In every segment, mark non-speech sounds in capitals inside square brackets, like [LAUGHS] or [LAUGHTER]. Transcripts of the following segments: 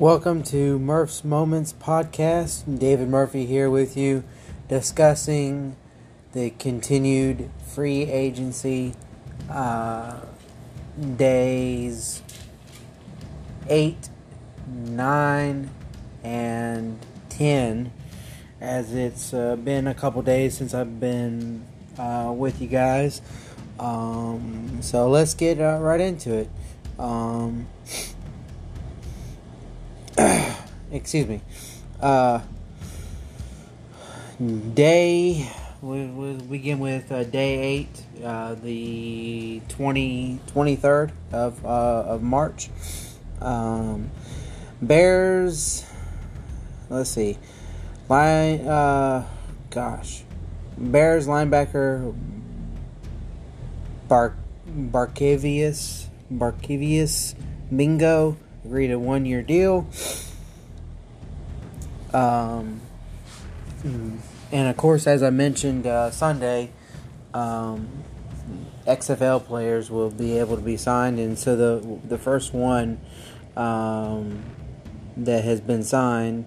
Welcome to Murph's Moments podcast. David Murphy here with you discussing the continued free agency uh, days 8, 9, and 10 as it's uh, been a couple days since I've been uh, with you guys. Um, so let's get uh, right into it. Um, excuse me. Uh, day, we, we begin with uh, day eight, uh, the 20, 23rd of, uh, of March. Um, Bears, let's see. Line, uh, gosh. Bears linebacker Bar Barkevious Barkevious Mingo agreed a one year deal. Um, and of course, as I mentioned uh, Sunday, um, XFL players will be able to be signed, and so the the first one um, that has been signed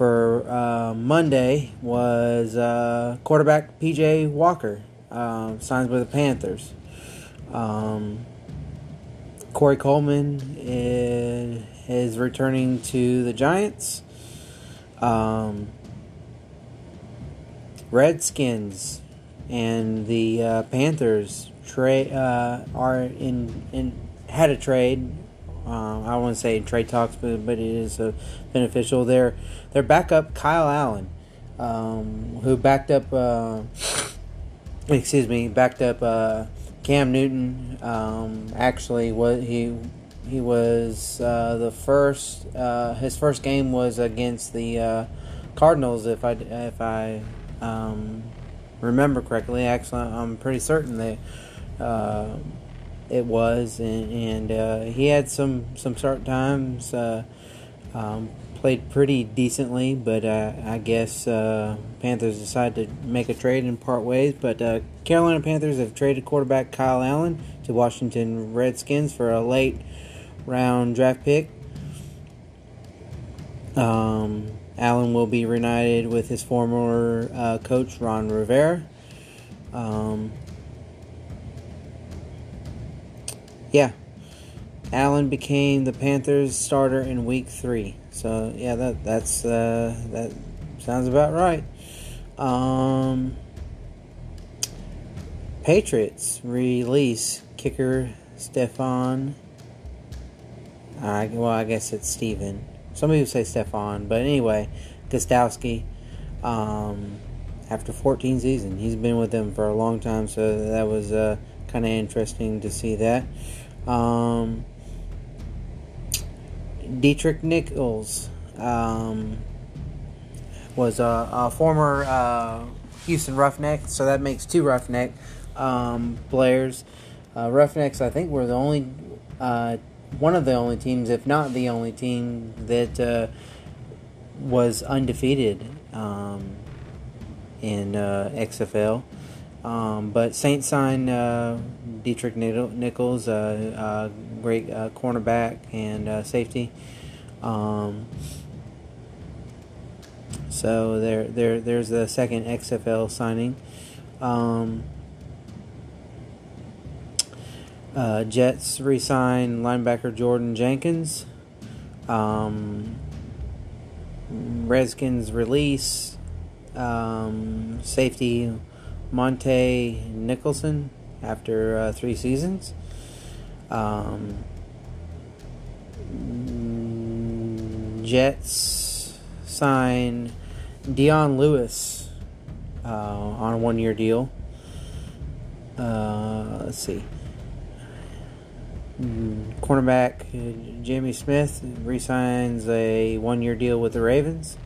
for uh, Monday was uh, quarterback PJ Walker, um, signs with the Panthers. Um, Corey Coleman is, is, returning to the Giants. Um, Redskins and the uh, Panthers trade uh, are in in had a trade. Uh, I won't say trade talks, but but it is uh, beneficial. Their their backup Kyle Allen, um, who backed up. Uh, [COUGHS] excuse me, backed up uh, Cam Newton. Um, actually, what he he was uh, the first. Uh, his first game was against the uh, Cardinals, if I if I um, remember correctly. Actually, I'm pretty certain that uh, it was, and, and uh, he had some some start times. Um, played pretty decently, but uh, I guess uh, Panthers decided to make a trade and part ways. But uh, Carolina Panthers have traded quarterback Kyle Allen to Washington Redskins for a late round draft pick. Um, Allen will be reunited with his former uh, coach Ron Rivera. Um, yeah, Allen became the Panthers starter in Week Three. So yeah, that that's uh, that sounds about right. Um, Patriots release kicker Stefan. Well, I guess it's Steven. Some people say Stefan, but anyway, Gostkowski. Um, after 14 seasons, he's been with them for a long time, so that was uh, kind of interesting to see that. Um, Deatrick Nichols um, was a, a former uh, Houston Roughneck, so that makes two Roughneck um, players. Uh, Roughnecks, I think, were the only uh, one of the only teams, if not the only team, that uh, was undefeated um, in uh, XFL. Um, but Saint signed uh, Deatrick Nichols, uh, uh, great uh, cornerback and uh, safety. Um, so there, there, there's the second XFL signing. Um, uh, Jets re-sign linebacker Jordan Jenkins. Um, Redskins release um, safety Montae Nicholson after uh, three seasons. Um, Jets sign Dion Lewis uh, on a one year deal. Uh, let's see. Cornerback uh, Jimmy Smith resigns a one year deal with the Ravens.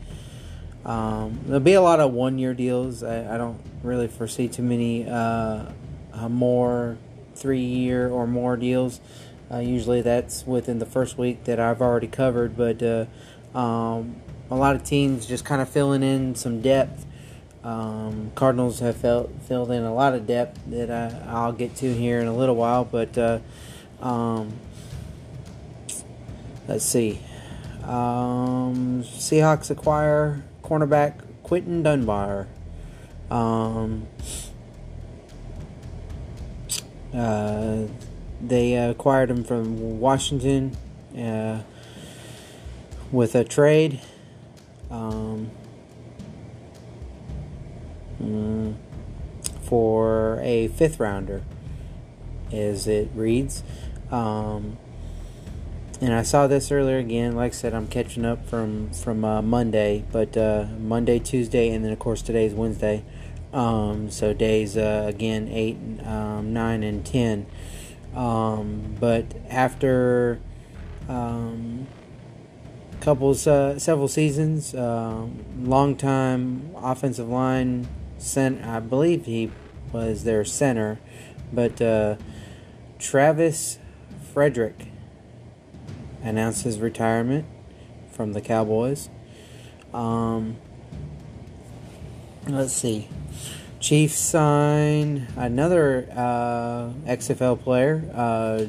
Um, there'll be a lot of one year deals. I, I, don't really foresee too many uh, uh, more three year or more deals. Uh, usually that's within the first week that I've already covered, but uh, um, a lot of teams just kind of filling in some depth. Um, Cardinals have felt, filled in a lot of depth that I, will get to here in a little while, but uh, um, let's see. Um, Seahawks acquire cornerback Quinton Dunbar. Um, uh, they acquired him from Washington uh, with a trade. Um, mm, for a fifth rounder, as it reads. Um, and I saw this earlier again. Like I said, I'm catching up from from uh, Monday, but uh, Monday, Tuesday, and then of course today's Wednesday. Um, so days uh, again eight, um, nine, and ten. Um, but after um, couples, uh, several seasons, uh, long time offensive line center. I believe he was their center, but uh, Travis Frederick announced his retirement from the Cowboys. Um, let's see. Chiefs sign another uh, XFL player, uh,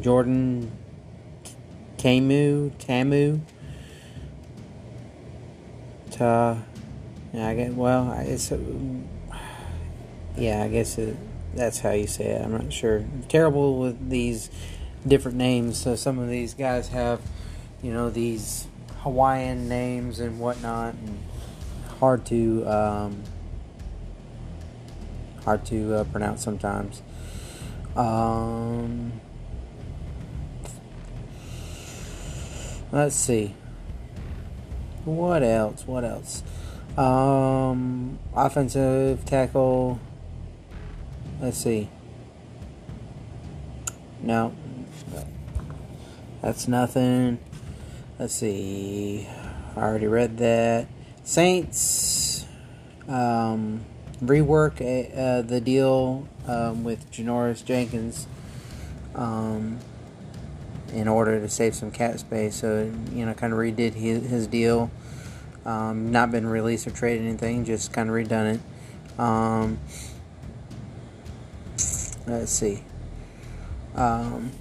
Jordan Ta'amu. Ta'amu. Ta. Yeah, I get. Well, it's. Yeah, I guess it, that's how you say it. I'm not sure. terrible with these different names. So some of these guys have, you know, these Hawaiian names and whatnot, and hard to um, hard to uh, pronounce sometimes. Um, let's see. What else? What else? Um, offensive tackle. Let's see. No, that's nothing. Let's see. I already read that. Saints um, rework a, uh, the deal um, with Janoris Jenkins um, in order to save some cap space. So, you know, kind of redid his, his deal. Um, not been released or traded anything, just kind of redone it. Let's see. Um,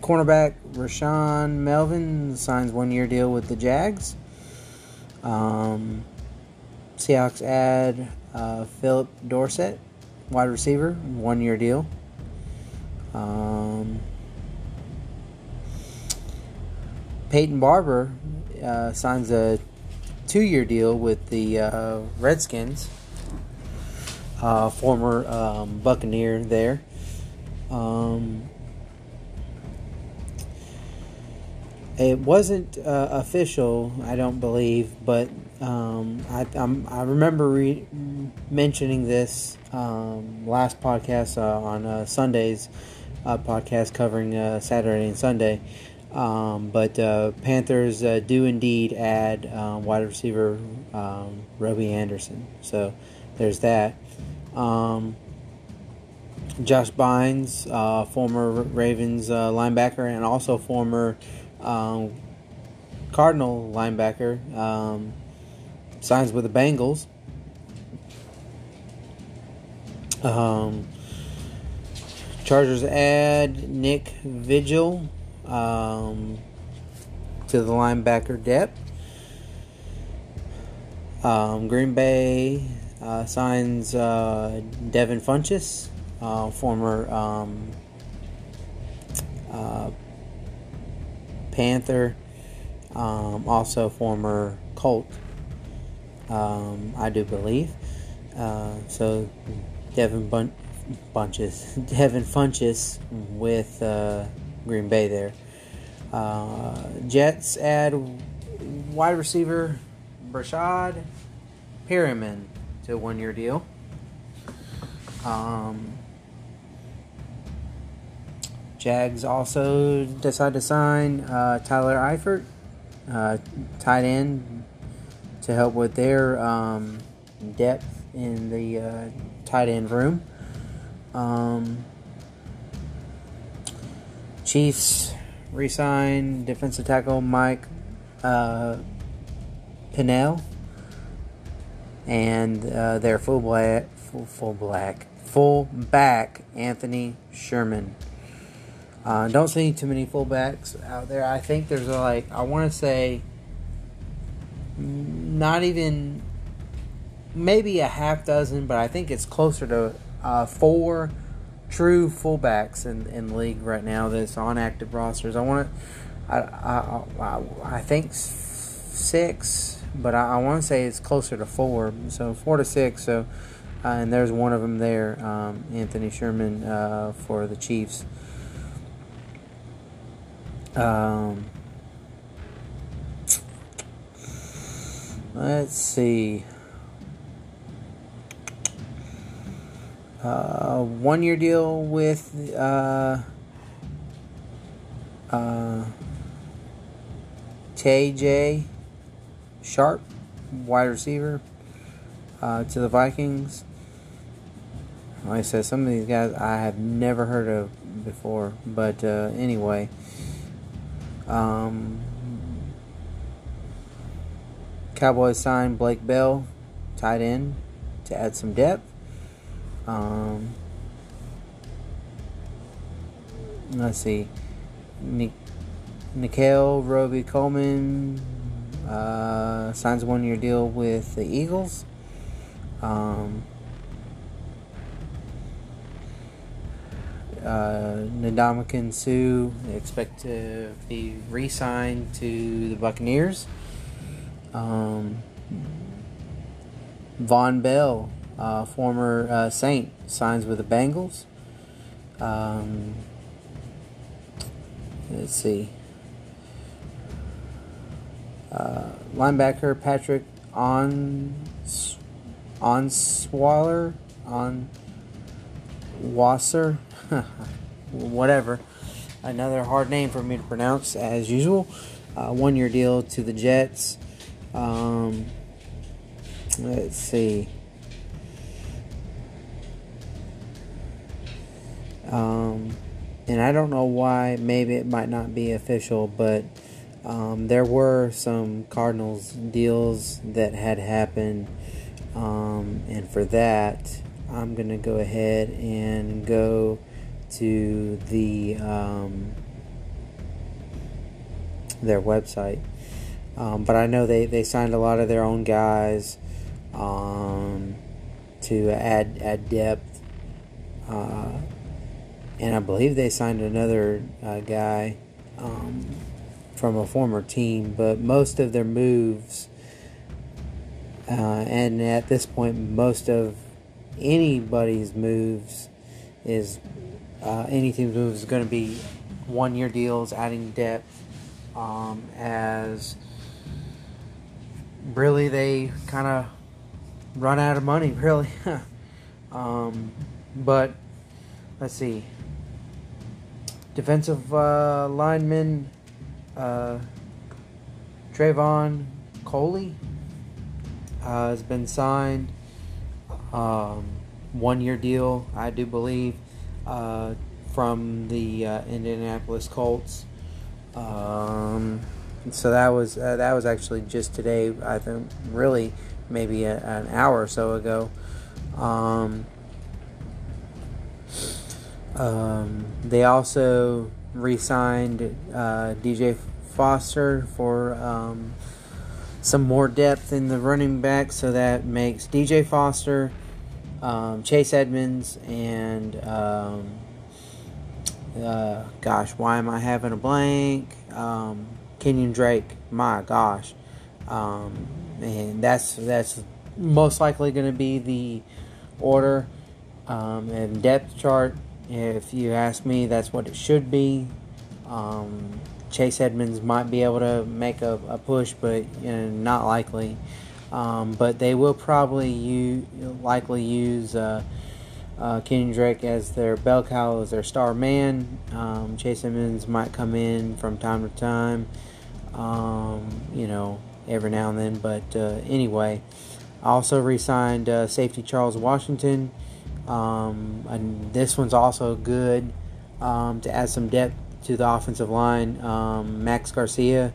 cornerback Rashaan Melvin signs one year deal with the Jags. Um, Seahawks add uh, Phillip Dorsett, wide receiver, one year deal. Um, Peyton Barber uh, signs a two year deal with the uh, Redskins, uh, former um, Buccaneer there. Um, it wasn't uh, official, I don't believe, but um, I, i remember re- mentioning this um, last podcast uh, on uh, Sunday's uh, podcast covering uh, Saturday and Sunday. Um, but Panthers do indeed add wide receiver um, Robbie Anderson. So there's that. Um, Josh Bynes, uh, former Ravens uh, linebacker and also former um, Cardinal linebacker, um, signs with the Bengals. Um, Chargers add Nick Vigil um, to the linebacker depth. Um, Green Bay uh, signs uh, Devin Funchess uh, former um, uh, Panther, um, also former Colt, um, I do believe. Uh, so Devin Bun- Bunches, [LAUGHS] Devin Funchess with uh, Green Bay there. Jets add wide receiver Breshad Perriman to a one year deal. Um, Jags also decided to sign uh, Tyler Eifert, uh, tight end, to help with their um, depth in the uh, tight end room. Um, Chiefs resign defensive tackle Mike uh, Pennel and uh, their full black, full, full black, full back Anthony Sherman. Uh, don't see too many fullbacks out there. I think there's a, like I want to say not even maybe a half dozen, but I think it's closer to uh, four true fullbacks in, in league right now that's on active rosters. I want to, I, I, I, I think six, but I, I want to say it's closer to four. So four to six. So, uh, and there's one of them there, um, Anthony Sherman uh, for the Chiefs. Um, let's see. Uh, one year deal with uh, uh, Tajae Sharpe, wide receiver, uh, to the Vikings. Like I said, some of these guys I have never heard of before, but uh, anyway. Um, Cowboys signed Blake Bell, tight end, to add some depth. Um, let's see. Nick, Nickell Robey-Coleman uh, signs one year deal with the Eagles. Um, uh, Ndamukong Suh expect to be re signed to the Buccaneers. Um, Vonn Bell uh, former uh, Saint, signs with the Bengals. Um, let's see. Uh, linebacker Patrick on Swaller on Wasser, [LAUGHS] whatever. Another hard name for me to pronounce, as usual. Uh, one year deal to the Jets. Um, let's see. Um, and I don't know why, maybe it might not be official, but um, there were some Cardinals deals that had happened. Um, and for that, I'm going to go ahead and go to the um, their website. Um, but I know they, they signed a lot of their own guys um, to add add depth. Uh, and I believe they signed another uh, guy um, from a former team. But most of their moves, uh, and at this point, most of anybody's moves is uh, any team's moves is going to be one year deals, adding depth. Um, as really they kind of run out of money, [LAUGHS] really. um, but let's see defensive uh, lineman uh, Trevon Coley uh, has been signed. Um, one year deal, I do believe, uh, from the uh, Indianapolis Colts. Um, so that was uh, that was actually just today. I think really maybe a, an hour or so ago. Um, um, they also re-signed uh, DJ Foster for um, some more depth in the running back, so that makes DJ Foster, um, Chase Edmonds, and um, uh, gosh, why am I having a blank? Um, Kenyon Drake. My gosh, um, and that's that's most likely going to be the order um, and depth chart if you ask me, that's what it should be. Um, Chase Edmonds might be able to make a, a push, but you know, not likely. Um, but they will probably likely use uh, uh, Kenny Drake as their bell cow, as their star man. Um, Chase Edmonds might come in from time to time, um, you know, every now and then. But uh, anyway, I also re signed uh, safety Charles Washington. Um, and this one's also good um, to add some depth to the offensive line. Um, Max Garcia,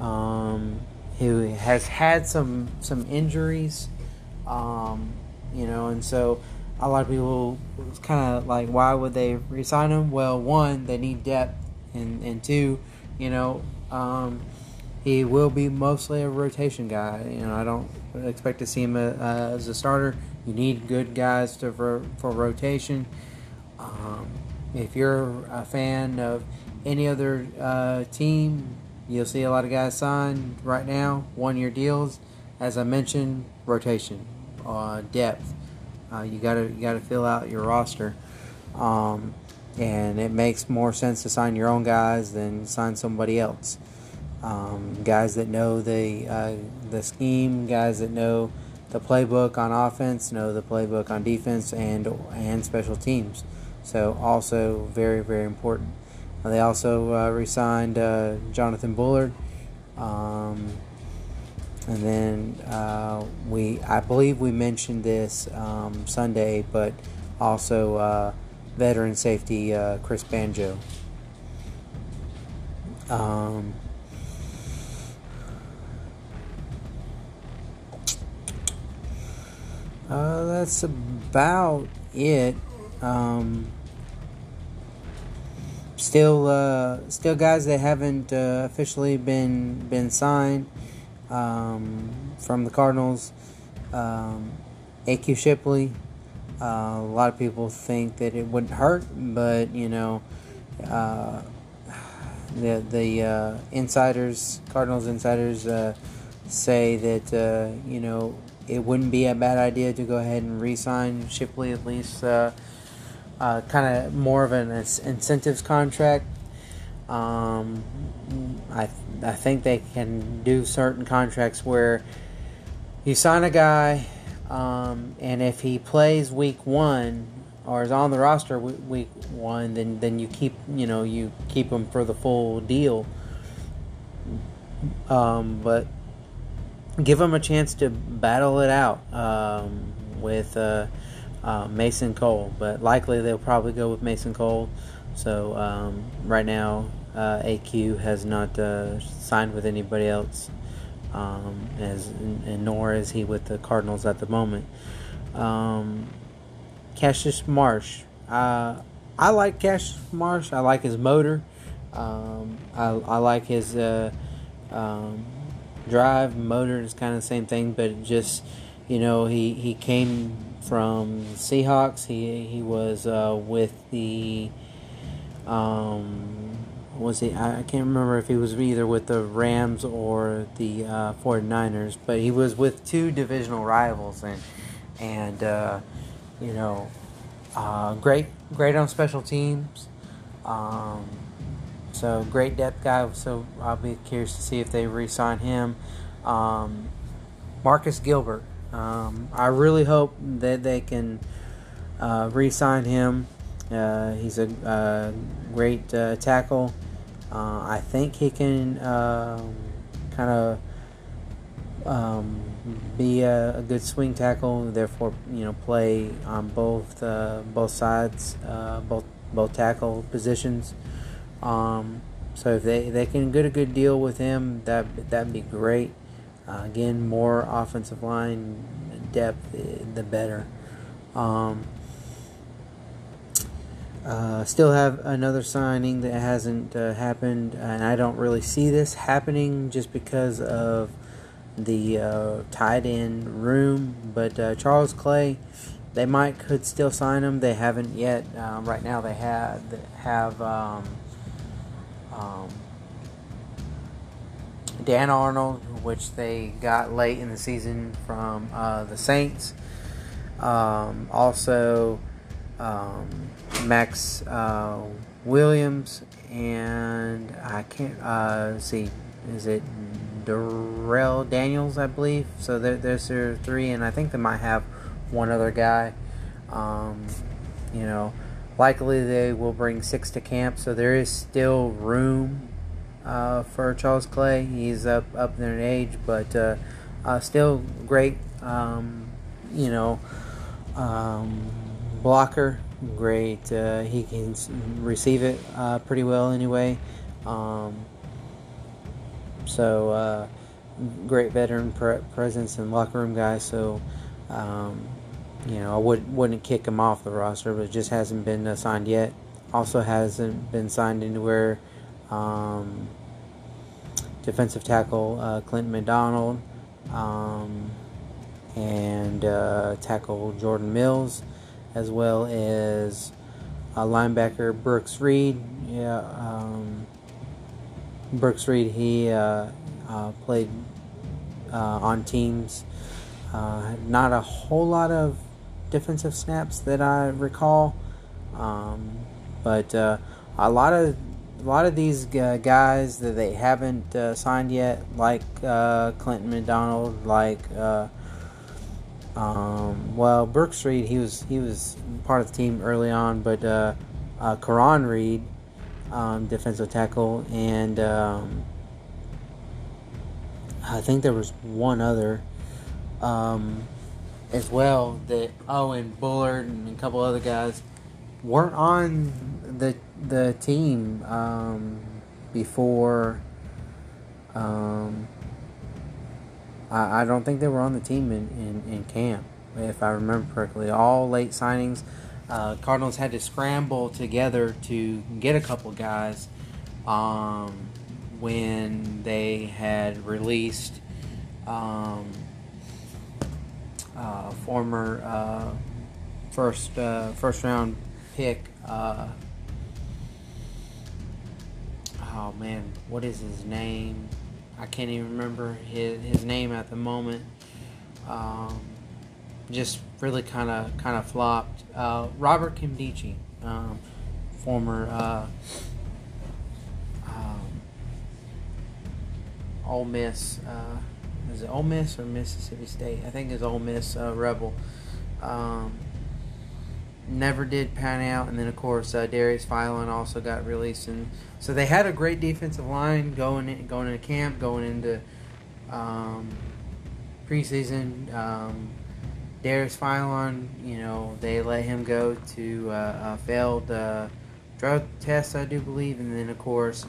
um, who has had some some injuries, um, you know, and so a lot of people was kind of like, why would they resign him? Well, one, they need depth, and and two, you know, um, he will be mostly a rotation guy. You know, I don't expect to see him uh, as a starter. You need good guys to for, for rotation. Um, if you're a fan of any other uh, team, you'll see a lot of guys signed right now, one-year deals. As I mentioned, rotation, uh, depth. Uh, you gotta you gotta fill out your roster, um, and it makes more sense to sign your own guys than sign somebody else. Um, guys that know the uh, the scheme, guys that know the playbook on offense, know the playbook on defense, and and special teams. So also very very important. Uh, they also uh, re-signed uh, Jonathan Bullard. Um, and then uh, we, I believe we mentioned this um, Sunday, but also uh, veteran safety uh, Chris Banjo. Um, uh, that's about it. Um, still, uh, still guys that haven't uh, officially been been signed um, from the Cardinals. Um, AQ Shipley. Uh, a lot of people think that it wouldn't hurt, but you know, uh, [SIGHS] the the uh, insiders, Cardinals insiders, uh, say that uh, you know it wouldn't be a bad idea to go ahead and re-sign Shipley at least. Uh, kind of more of an incentives contract. Um, I I think they can do certain contracts where you sign a guy, um, and if he plays week one or is on the roster week one, then then you keep you know you keep him for the full deal. Um, but give him a chance to battle it out um, with uh, uh, Mason Cole, but likely they'll probably go with Mason Cole. So um, right now, uh, AQ has not uh, signed with anybody else, um, as and nor is he with the Cardinals at the moment. Um, Cassius Marsh, uh, I like Cassius Marsh. I like his motor. Um, I, I like his uh, um, drive. Motor is kind of the same thing, but just you know he he came from Seahawks. He he was uh, with the um, was he? I can't remember if he was either with the Rams or the uh, 49ers, but he was with two divisional rivals, and and uh, you know, uh, great great on special teams. Um, so great depth guy. So I'll be curious to see if they re-sign him. Um, Marcus Gilbert. Um, I really hope that they can uh, re-sign him. Uh, he's a uh, great uh, tackle. Uh, I think he can um, kind of um, be a, a, good swing tackle, therefore you know play on both uh, both sides, uh, both both tackle positions. Um, so if they, they can get a good deal with him, that that'd be great. Uh, again, more offensive line depth, the better. Um, uh, still have another signing that hasn't uh, happened, and I don't really see this happening just because of the uh, tight end room. But uh, Charles Clay, they might could still sign him. They haven't yet. Um, right now, they have have um, um, Dan Arnold, which they got late in the season from uh, the Saints. Um, also. Um, Maxx uh, Williams, and I can't uh, see. Is it Darrell Daniels? I believe. So there, there's their three, and I think they might have one other guy. Um, you know, likely they will bring six to camp, so there is still room uh, for Charles Clay. He's up up there in age, but uh, uh, still great. Um, you know, um, blocker great. Uh, he can receive it uh, pretty well anyway. Um, so uh, great veteran pre- presence and locker room guy. So um, you know, I would, wouldn't kick him off the roster, but just hasn't been uh, signed yet. Also hasn't been signed anywhere. Um, defensive tackle uh, Clinton McDonald um, and uh, tackle Jordan Mills, as well as linebacker Brooks Reed. Yeah, um, Brooks Reed. He uh, uh, played uh, on teams. not a whole lot of defensive snaps that I recall, um, but a lot of a lot of these guys that they haven't uh, signed yet, like uh, Clinton McDonald, like uh, um, well Brooks Reed, he was he was part of the team early on, but uh, uh, Caraun Reid, um, defensive tackle, and um, I think there was one other. Um, as well that Owen Bullard and a couple other guys weren't on the the team um, before. Um, I, I don't think they were on the team in, in, in camp, if I remember correctly. All late signings. Uh, Cardinals had to scramble together to get a couple guys um, when they had released um, uh, former uh, first uh, first round pick uh, oh man, what is his name? I can't even remember his, his name at the moment. Um, just really kind of kind of flopped. Uh, Robert Nkemdiche, um, former um, Ole Miss. Uh, is it Ole Miss or Mississippi State? I think it's Ole Miss uh, Rebel. Um, never did pan out. And then, of course, uh, Darius Philon also got released. And so they had a great defensive line going in, going into camp, going into um, preseason. Um, Darius Philon, you know, they let him go to uh, a failed uh, drug test, I do believe. And then, of course,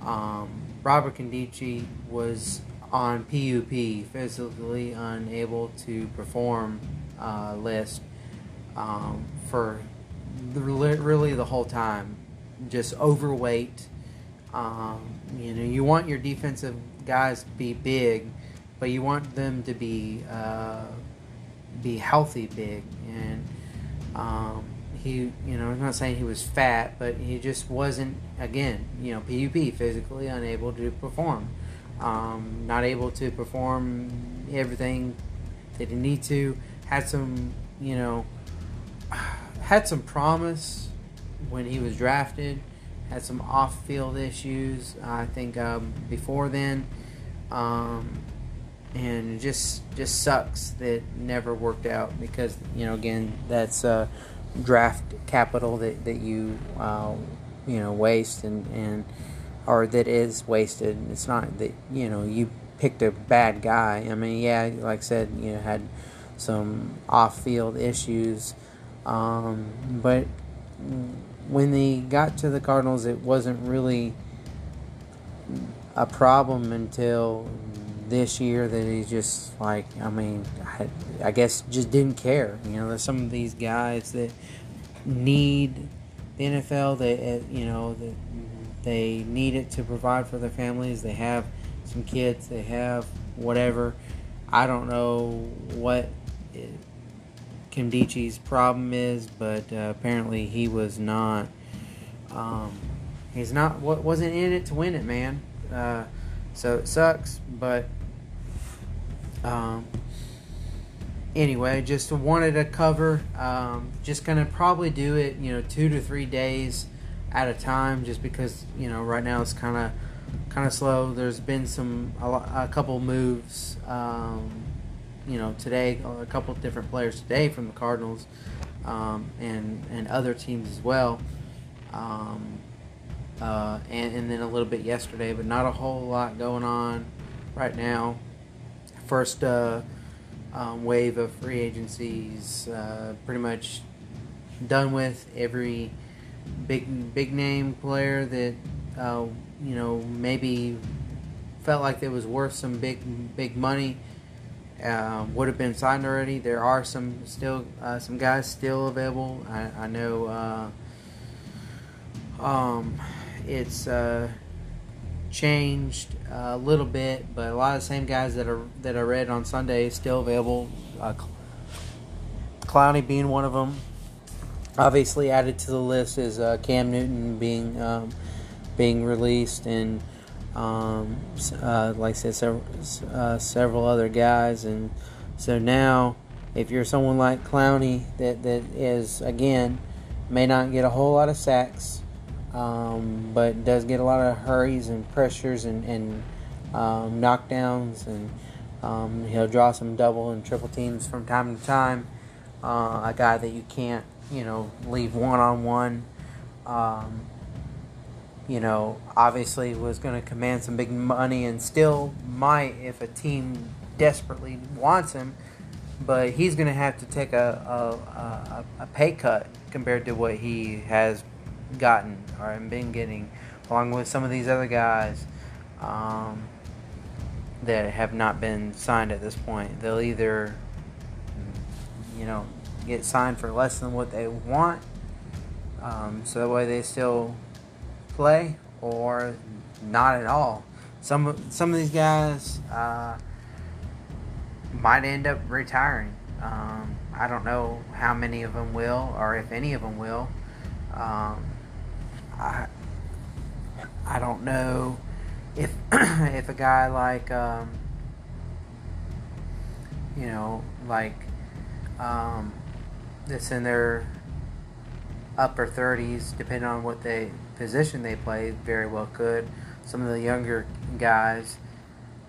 um, Robert Nkemdiche was on PUP, physically unable to perform uh, list um, for the, really the whole time. Just overweight. Um, you know, you want your defensive guys to be big, but you want them to be uh, be healthy big. And um, he, you know, I'm not saying he was fat, but he just wasn't. Again, you know, PUP physically unable to perform, um, not able to perform everything that he need to. Had some, you know [SIGHS] had some promise when he was drafted. Had some off-field issues, I think, um, before then, um, and it just just sucks that never worked out because you know again that's uh, draft capital that that you uh, you know waste and and or that is wasted. It's not that you know you picked a bad guy. I mean, yeah, like I said, you know had some off-field issues um, but when they got to the Cardinals, it wasn't really a problem until this year that he just like I mean I, I, guess just didn't care. You know, there's some of these guys that need the NFL. That uh, you know that they need it to provide for their families. They have some kids. They have whatever. I don't know what. It, Nkemdiche's problem is, but uh, apparently he was not. Um, he's not. What wasn't in it to win it, man. Uh, so it sucks, but um, anyway, just wanted to cover. Um, just gonna probably do it, you know, two to three days at a time, just because you know right now it's kind of kind of slow. There's been some a, a couple moves. Um, you know today a couple different players today from the Cardinals um, and and other teams as well. Um, uh, and, and then a little bit yesterday, but not a whole lot going on right now. First uh, um, wave of free agencies uh, pretty much done with. Every big big name player that uh, you know maybe felt like it was worth some big big money um, would have been signed already. There are some still uh, some guys still available. I, I know uh, um, it's uh, changed a little bit, but a lot of the same guys that are that I read on Sunday is still available. Uh, Clowney being one of them. Obviously, added to the list is uh, Cam Newton being um, being released and um, uh, like I said, several, uh, several other guys, and so now, if you're someone like Clowney that that is again may not get a whole lot of sacks, um, but does get a lot of hurries and pressures and, and um, knockdowns, and um, he'll draw some double and triple teams from time to time. Uh, a guy that you can't, you know, leave one on one you know, obviously was going to command some big money and still might if a team desperately wants him. But he's going to have to take a, a, a, pay cut compared to what he has gotten or been getting, along with some of these other guys um, that have not been signed at this point. They'll either, you know, get signed for less than what they want, um, so that way they still play or not at all. Some some of these guys uh, might end up retiring. Um, I don't know how many of them will, or if any of them will. Um, I I don't know if [CLEARS THROAT] if a guy like um, you know like um, that's in their upper 30s, depending on what they position they play, very well could. Some of the younger guys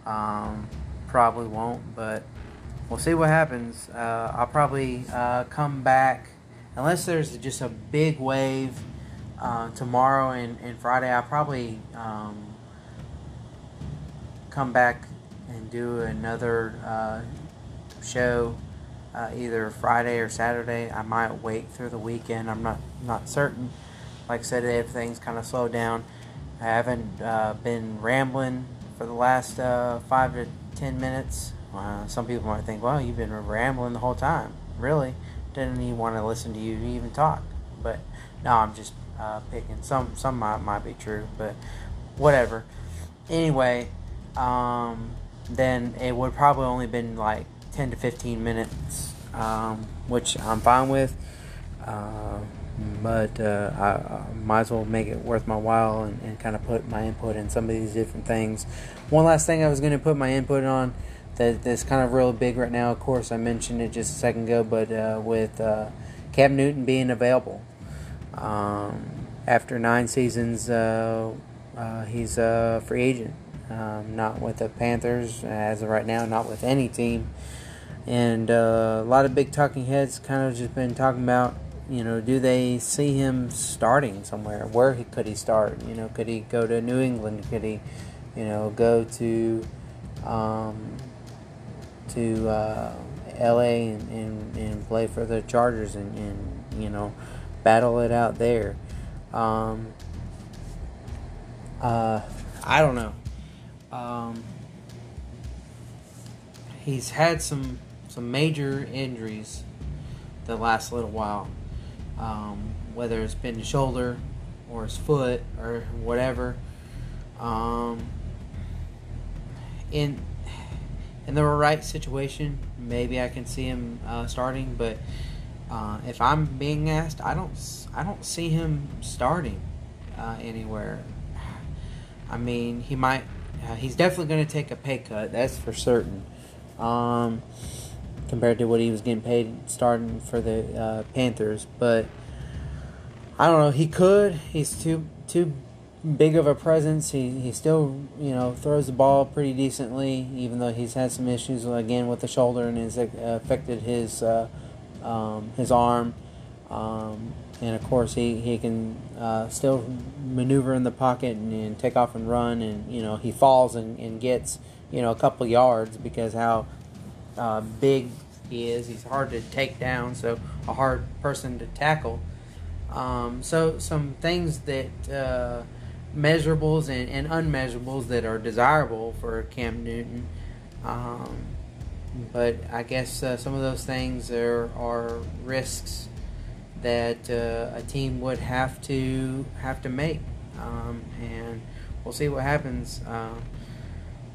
um, probably won't, but we'll see what happens. Uh, I'll probably uh, come back, unless there's just a big wave uh, tomorrow and, and Friday. I'll probably um, come back and do another uh, show. Uh, either Friday or Saturday. I might wait through the weekend. I'm not not certain like I said, everything's kind of slowed down. I haven't uh, been rambling for the last uh, five to ten minutes. Uh, some people might think, well, you've been rambling the whole time. Really? Didn't even want to listen to you even talk. But no, I'm just uh, picking. Some some might, might be true, but whatever. Anyway, um, then it would probably only been like 10 to 15 minutes, um, which I'm fine with. Uh, but uh, I, I, might as well make it worth my while and, and kind of put my input in some of these different things. One last thing I was going to put my input on that, that's kind of real big right now. Of course, I mentioned it just a second ago, but uh, with uh, Cam Newton being available um, after nine seasons, uh, uh, he's a free agent. Um, not with the Panthers as of right now, not with any team. And uh, a lot of big talking heads kind of just been talking about you know, do they see him starting somewhere? Where he, could he start? You know, could he go to New England? Could he, you know, go to um, to uh, L.A. And, and, and, play for the Chargers and, and you know battle it out there? Um, uh, I don't know. Um, he's had some some major injuries the last little while um, whether it's been the shoulder or his foot or whatever. Um, in in the right situation, maybe I can see him uh, starting. But uh, if I'm being asked, I don't I don't see him starting uh, anywhere. I mean, he might. Uh, he's definitely going to take a pay cut. That's for certain. Um, compared to what he was getting paid starting for the uh, Panthers. But I don't know. He could. He's too too big of a presence. He he still you know throws the ball pretty decently, even though he's had some issues again with the shoulder and has affected his uh, um, his arm. Um, and of course, he he can uh, still maneuver in the pocket and, and, take off and run. And you know he falls and, and gets you know a couple yards because how uh, big he is. He's hard to take down, so a hard person to tackle. Um, so some things that uh, measurables and, and, unmeasurables that are desirable for Cam Newton. Um, but I guess uh, some of those things are, are risks that uh, a team would have to have to make, um, and we'll see what happens. Uh,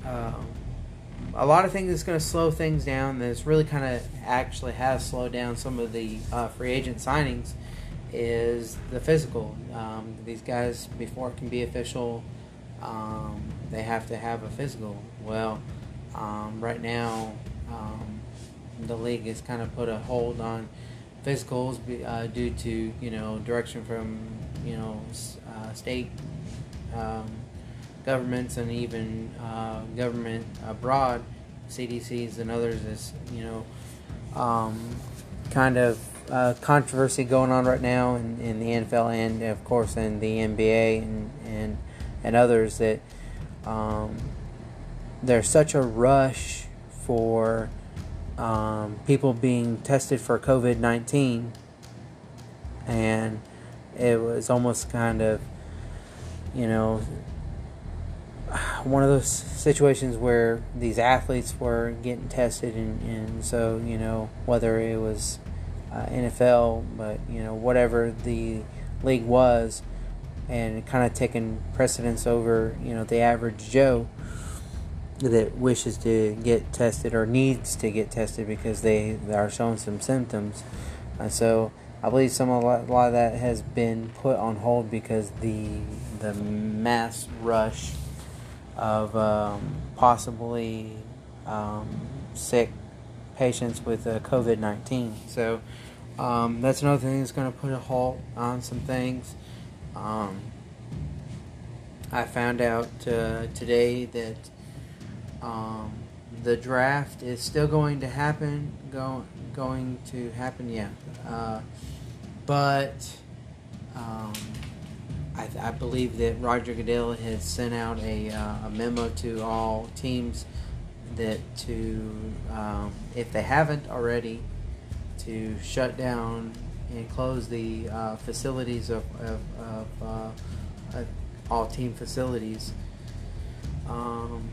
um, a lot of things that's going to slow things down. That's really kind of actually has slowed down some of the uh, free agent signings is the physical. Um, these guys before it can be official, um, they have to have a physical. Well, um, right now, um, the league has kind of put a hold on physicals uh, due to you know direction from you know uh, state um, governments and even uh, government abroad, CDCs and others is you know um, kind of uh, controversy going on right now in, in the NFL and of course in the NBA and and, and others that um, there's such a rush for um, people being tested for COVID 19, and it was almost kind of, you know, one of those situations where these athletes were getting tested, and, and so, you know, whether it was uh, NFL, but, you know, whatever the league was, and kind of taking precedence over, you know, the average Joe that wishes to get tested or needs to get tested because they, are showing some symptoms. And so I believe some of a lot of that has been put on hold because the the mass rush of um, possibly um, sick patients with uh, COVID nineteen. So um, that's another thing that's going to put a halt on some things. Um, I found out uh, today that um, the draft is still going to happen. Go, going to happen, yeah. Uh, but um, I, I, believe that Roger Goodell has sent out a, uh, a memo to all teams that to, um, if they haven't already, to shut down and close the uh, facilities of, of, of uh, all team facilities. Um,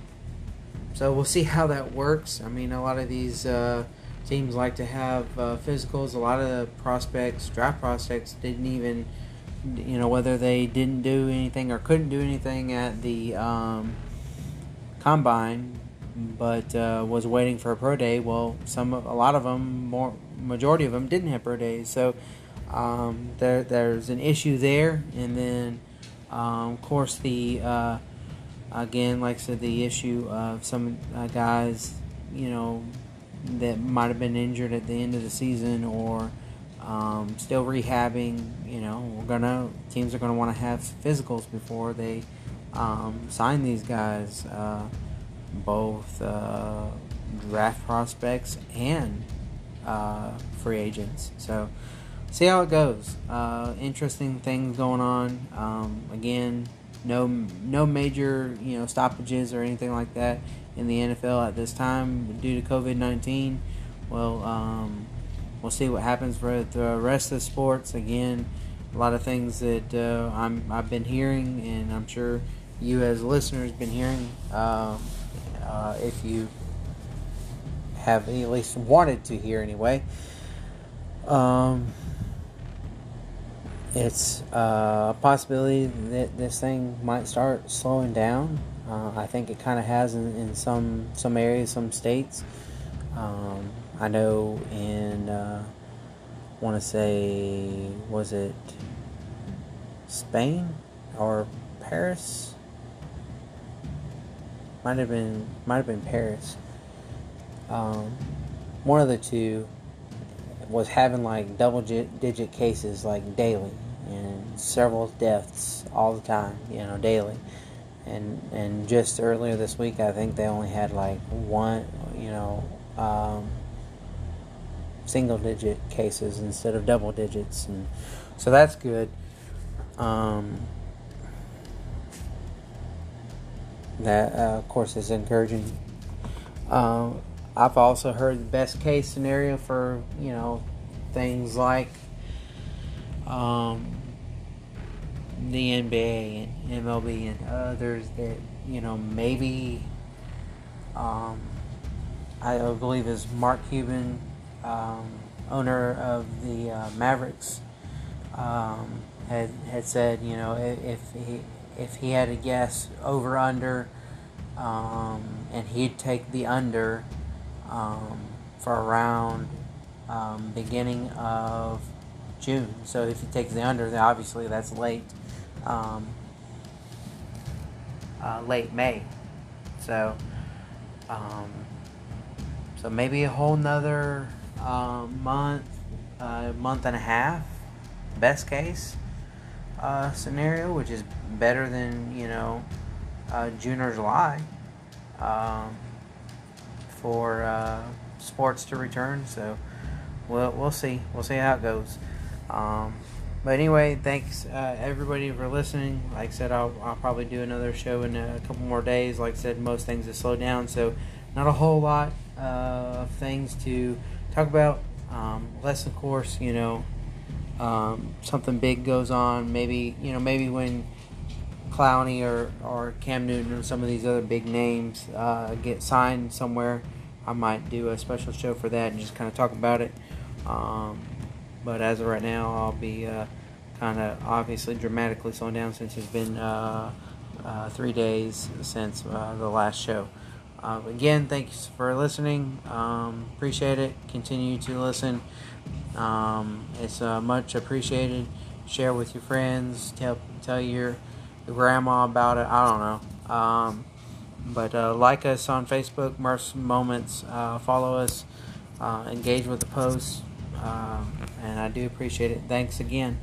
so we'll see how that works. I mean, a lot of these uh, teams like to have uh, physicals. A lot of the prospects, draft prospects, didn't even, you know, whether they didn't do anything or couldn't do anything at the um, combine, but uh, was waiting for a pro day. Well, some, a lot of them, more majority of them, didn't have pro days. So um, there, there's an issue there, and then, um, of course, the uh, Again, like I said, the issue of some uh, guys, you know, that might have been injured at the end of the season or um, still rehabbing. You know, we're gonna teams are gonna want to have physicals before they um, sign these guys, uh, both uh, draft prospects and uh, free agents. So see how it goes. Uh, interesting things going on. Um, again, no no major you know stoppages or anything like that in the NFL at this time due to COVID nineteen. Well, um, we'll see what happens for the rest of the sports. Again, a lot of things that uh, I'm I've been hearing, and I'm sure you as listeners been hearing. Uh, uh, if you have at least wanted to hear anyway. Um, it's uh, a possibility that this thing might start slowing down. Uh, I think it kind of has in, in, some some areas, some states. Um, I know in uh, want to say was it Spain or Paris? Might have been might have been Paris. Um, one of the two was having like double digit cases like daily and several deaths all the time, you know, daily. And and just earlier this week, I think they only had like one, you know, um, single digit cases instead of double digits, and so that's good. Um, that uh, of course is encouraging. Um, I've also heard the best case scenario for you know things like um, the NBA and MLB and others that you know maybe um, I believe is Mark Cuban, um, owner of the uh, Mavericks, um, had had said, you know, if he if he had to guess over under, um, and he'd take the under um, for around um, beginning of June. So if he takes the under, then obviously that's late, um, uh, late May. So, so maybe a whole nother uh, month, uh, month and a half, best case uh, scenario, which is better than you know uh, June or July um, for uh, sports to return. So we'll we'll see we'll see how it goes. Um, but anyway, thanks uh, everybody for listening. Like I said, I'll, I'll probably do another show in a couple more days. Like I said, most things have slowed down, so not a whole lot uh, of things to talk about. Um, unless, of course, you know, um, something big goes on. Maybe you know, maybe when Clowney or, or Cam Newton or some of these other big names uh, get signed somewhere, I might do a special show for that and just kind of talk about it. Um, but as of right now, I'll be uh, kind of obviously dramatically slowing down since it's been uh, uh three days since uh, the last show. Uh, again, thanks for listening. Um, appreciate it. Continue to listen. Um, it's much appreciated. Share with your friends. Tell tell your, grandma about it. I don't know. Um, but uh, like us on Facebook, Murph's Moments. Uh, follow us. Uh, engage with the posts. Um, and I do appreciate it. Thanks again.